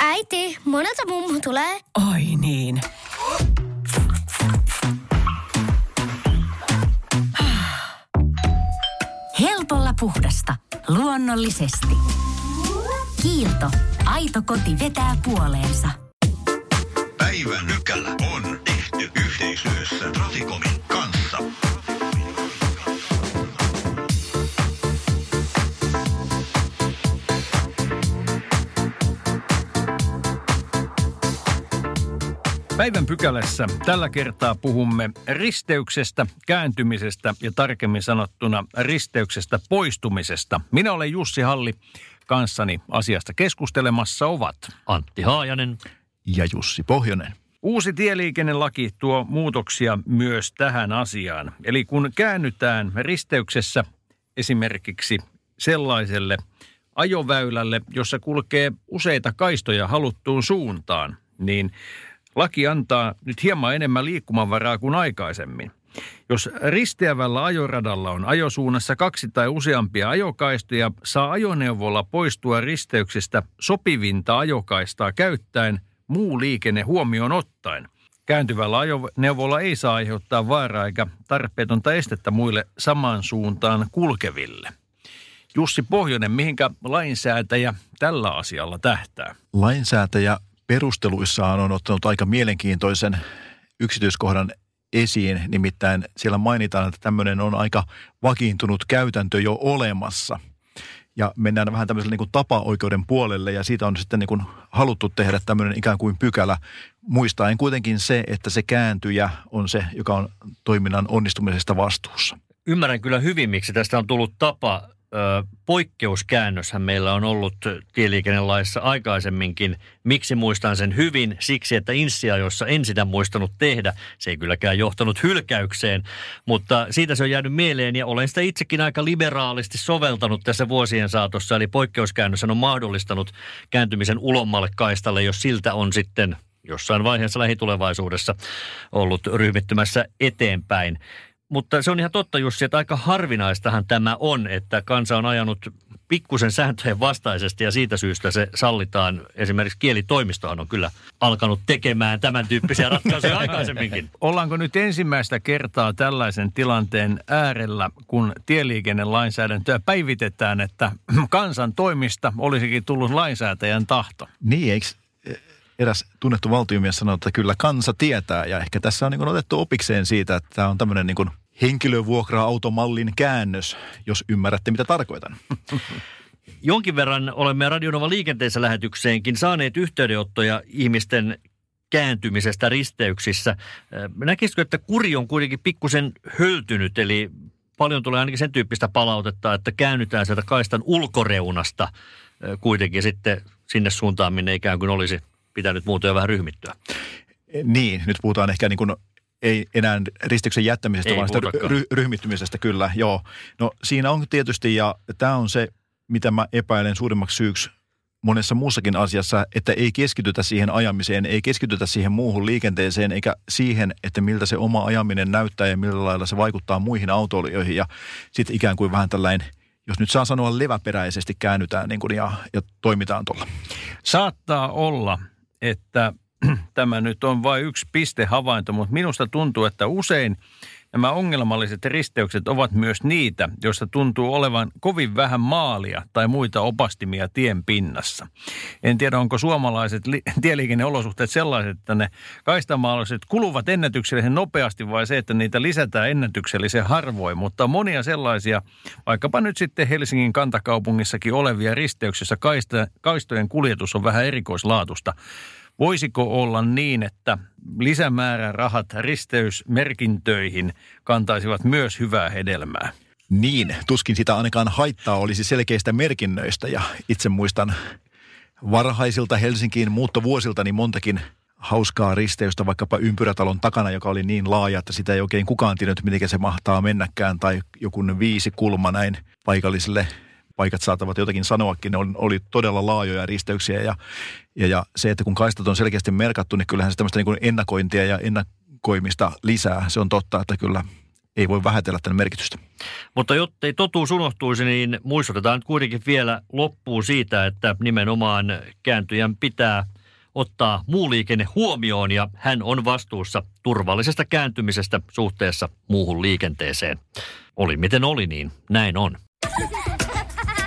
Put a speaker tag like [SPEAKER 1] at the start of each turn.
[SPEAKER 1] Äiti, monelta mummu tulee?
[SPEAKER 2] Oi niin. Helpolla puhdasta. Luonnollisesti. Kiilto. Aito koti vetää puoleensa.
[SPEAKER 3] Päivän nykällä on tehty yhteistyössä Traficomin kanssa.
[SPEAKER 4] Päivän pykälässä tällä kertaa puhumme risteyksestä, kääntymisestä ja tarkemmin sanottuna risteyksestä poistumisesta. Minä olen Jussi Halli, kanssani asiasta keskustelemassa ovat
[SPEAKER 5] Antti Haajanen.
[SPEAKER 6] Ja Jussi Pohjonen.
[SPEAKER 4] Uusi tieliikennelaki tuo muutoksia myös tähän asiaan. Eli kun käännytään risteyksessä esimerkiksi sellaiselle ajoväylälle, jossa kulkee useita kaistoja haluttuun suuntaan, niin laki antaa nyt hieman enemmän liikkumavaraa kuin aikaisemmin. Jos risteävällä ajoradalla on ajosuunnassa kaksi tai useampia ajokaistoja, saa ajoneuvolla poistua risteyksestä sopivinta ajokaistaa käyttäen muu liikenne huomioon ottaen. Kääntyvällä ajoneuvolla ei saa aiheuttaa vaaraa eikä tarpeetonta estettä muille samaan suuntaan kulkeville. Jussi Pohjonen, mihinkä lainsäätäjä tällä asialla tähtää?
[SPEAKER 6] Lainsäätäjä perusteluissaan on ottanut aika mielenkiintoisen yksityiskohdan esiin. Nimittäin siellä mainitaan, että tämmöinen on aika vakiintunut käytäntö jo olemassa. Ja mennään vähän tämmöiselle niin tapaoikeuden puolelle ja siitä on sitten niin kuin haluttu tehdä tämmöinen ikään kuin pykälä. Muistaen kuitenkin se, että se kääntyjä on se, joka on toiminnan onnistumisesta vastuussa.
[SPEAKER 5] Ymmärrän kyllä hyvin, miksi tästä on tullut tapa poikkeuskäännöshän meillä on ollut tieliikennelaissa aikaisemminkin. Miksi muistan sen hyvin? Siksi, että jossa en sitä muistanut tehdä. Se ei kylläkään johtanut hylkäykseen, mutta siitä se on jäänyt mieleen ja olen sitä itsekin aika liberaalisti soveltanut tässä vuosien saatossa. Eli poikkeuskäännös on mahdollistanut kääntymisen ulommalle kaistalle, jos siltä on sitten jossain vaiheessa lähitulevaisuudessa ollut ryhmittymässä eteenpäin. Mutta se on ihan totta Jussi, että aika harvinaistahan tämä on, että kansa on ajanut pikkusen sääntöjen vastaisesti ja siitä syystä se sallitaan. Esimerkiksi kielitoimistohan on kyllä alkanut tekemään tämän tyyppisiä ratkaisuja aikaisemminkin.
[SPEAKER 4] Ollaanko nyt ensimmäistä kertaa tällaisen tilanteen äärellä, kun tieliikennelainsäädäntöä päivitetään, että kansan toimista olisikin tullut lainsäätäjän tahto?
[SPEAKER 6] Niin, eikö eräs tunnettu valtiomies sanoi, että kyllä kansa tietää ja ehkä tässä on niin otettu opikseen siitä, että tämä on tämmöinen niin henkilövuokra-automallin käännös, jos ymmärrätte mitä tarkoitan.
[SPEAKER 5] Jonkin verran olemme Radionova liikenteessä lähetykseenkin saaneet yhteydenottoja ihmisten kääntymisestä risteyksissä. Äh, näkisitkö, että kuri on kuitenkin pikkusen höltynyt, eli paljon tulee ainakin sen tyyppistä palautetta, että käännytään sieltä kaistan ulkoreunasta äh, kuitenkin sitten sinne suuntaan, minne ikään kuin olisi pitänyt muuten jo vähän ryhmittyä.
[SPEAKER 6] Niin, nyt puhutaan ehkä niin kuin ei enää ristyksen jättämisestä, ei vaan sitä ry- ryhmittymisestä kyllä, joo. No siinä on tietysti, ja tämä on se, mitä mä epäilen suurimmaksi syyksi monessa muussakin asiassa, että ei keskitytä siihen ajamiseen, ei keskitytä siihen muuhun liikenteeseen, eikä siihen, että miltä se oma ajaminen näyttää ja millä lailla se vaikuttaa muihin autoilijoihin. Ja sitten ikään kuin vähän tällainen, jos nyt saa sanoa leväperäisesti, käännytään niin kuin ja, ja toimitaan tuolla.
[SPEAKER 4] Saattaa olla, että tämä nyt on vain yksi pistehavainto, mutta minusta tuntuu, että usein nämä ongelmalliset risteykset ovat myös niitä, joissa tuntuu olevan kovin vähän maalia tai muita opastimia tien pinnassa. En tiedä, onko suomalaiset li- tieliikenneolosuhteet sellaiset, että ne kaistamaalaiset kuluvat ennätyksellisen nopeasti vai se, että niitä lisätään ennätyksellisen harvoin. Mutta monia sellaisia, vaikkapa nyt sitten Helsingin kantakaupungissakin olevia risteyksissä kaista- kaistojen kuljetus on vähän erikoislaatusta. Voisiko olla niin, että lisämäärärahat risteysmerkintöihin kantaisivat myös hyvää hedelmää?
[SPEAKER 6] Niin, tuskin sitä ainakaan haittaa olisi selkeistä merkinnöistä ja itse muistan varhaisilta Helsinkiin muuttovuosilta niin montakin hauskaa risteystä vaikkapa ympyrätalon takana, joka oli niin laaja, että sitä ei oikein kukaan tiennyt, miten se mahtaa mennäkään, tai joku viisi kulma näin paikallisille paikat saatavat jotakin sanoakin, ne oli, todella laajoja risteyksiä ja, ja, ja se, että kun kaistat on selkeästi merkattu, niin kyllähän se tämmöistä niin kuin ennakointia ja ennakoimista lisää. Se on totta, että kyllä ei voi vähätellä tämän merkitystä.
[SPEAKER 5] Mutta jottei totuus unohtuisi, niin muistutetaan kuitenkin vielä loppuun siitä, että nimenomaan kääntyjän pitää ottaa muu liikenne huomioon ja hän on vastuussa turvallisesta kääntymisestä suhteessa muuhun liikenteeseen. Oli miten oli, niin näin on.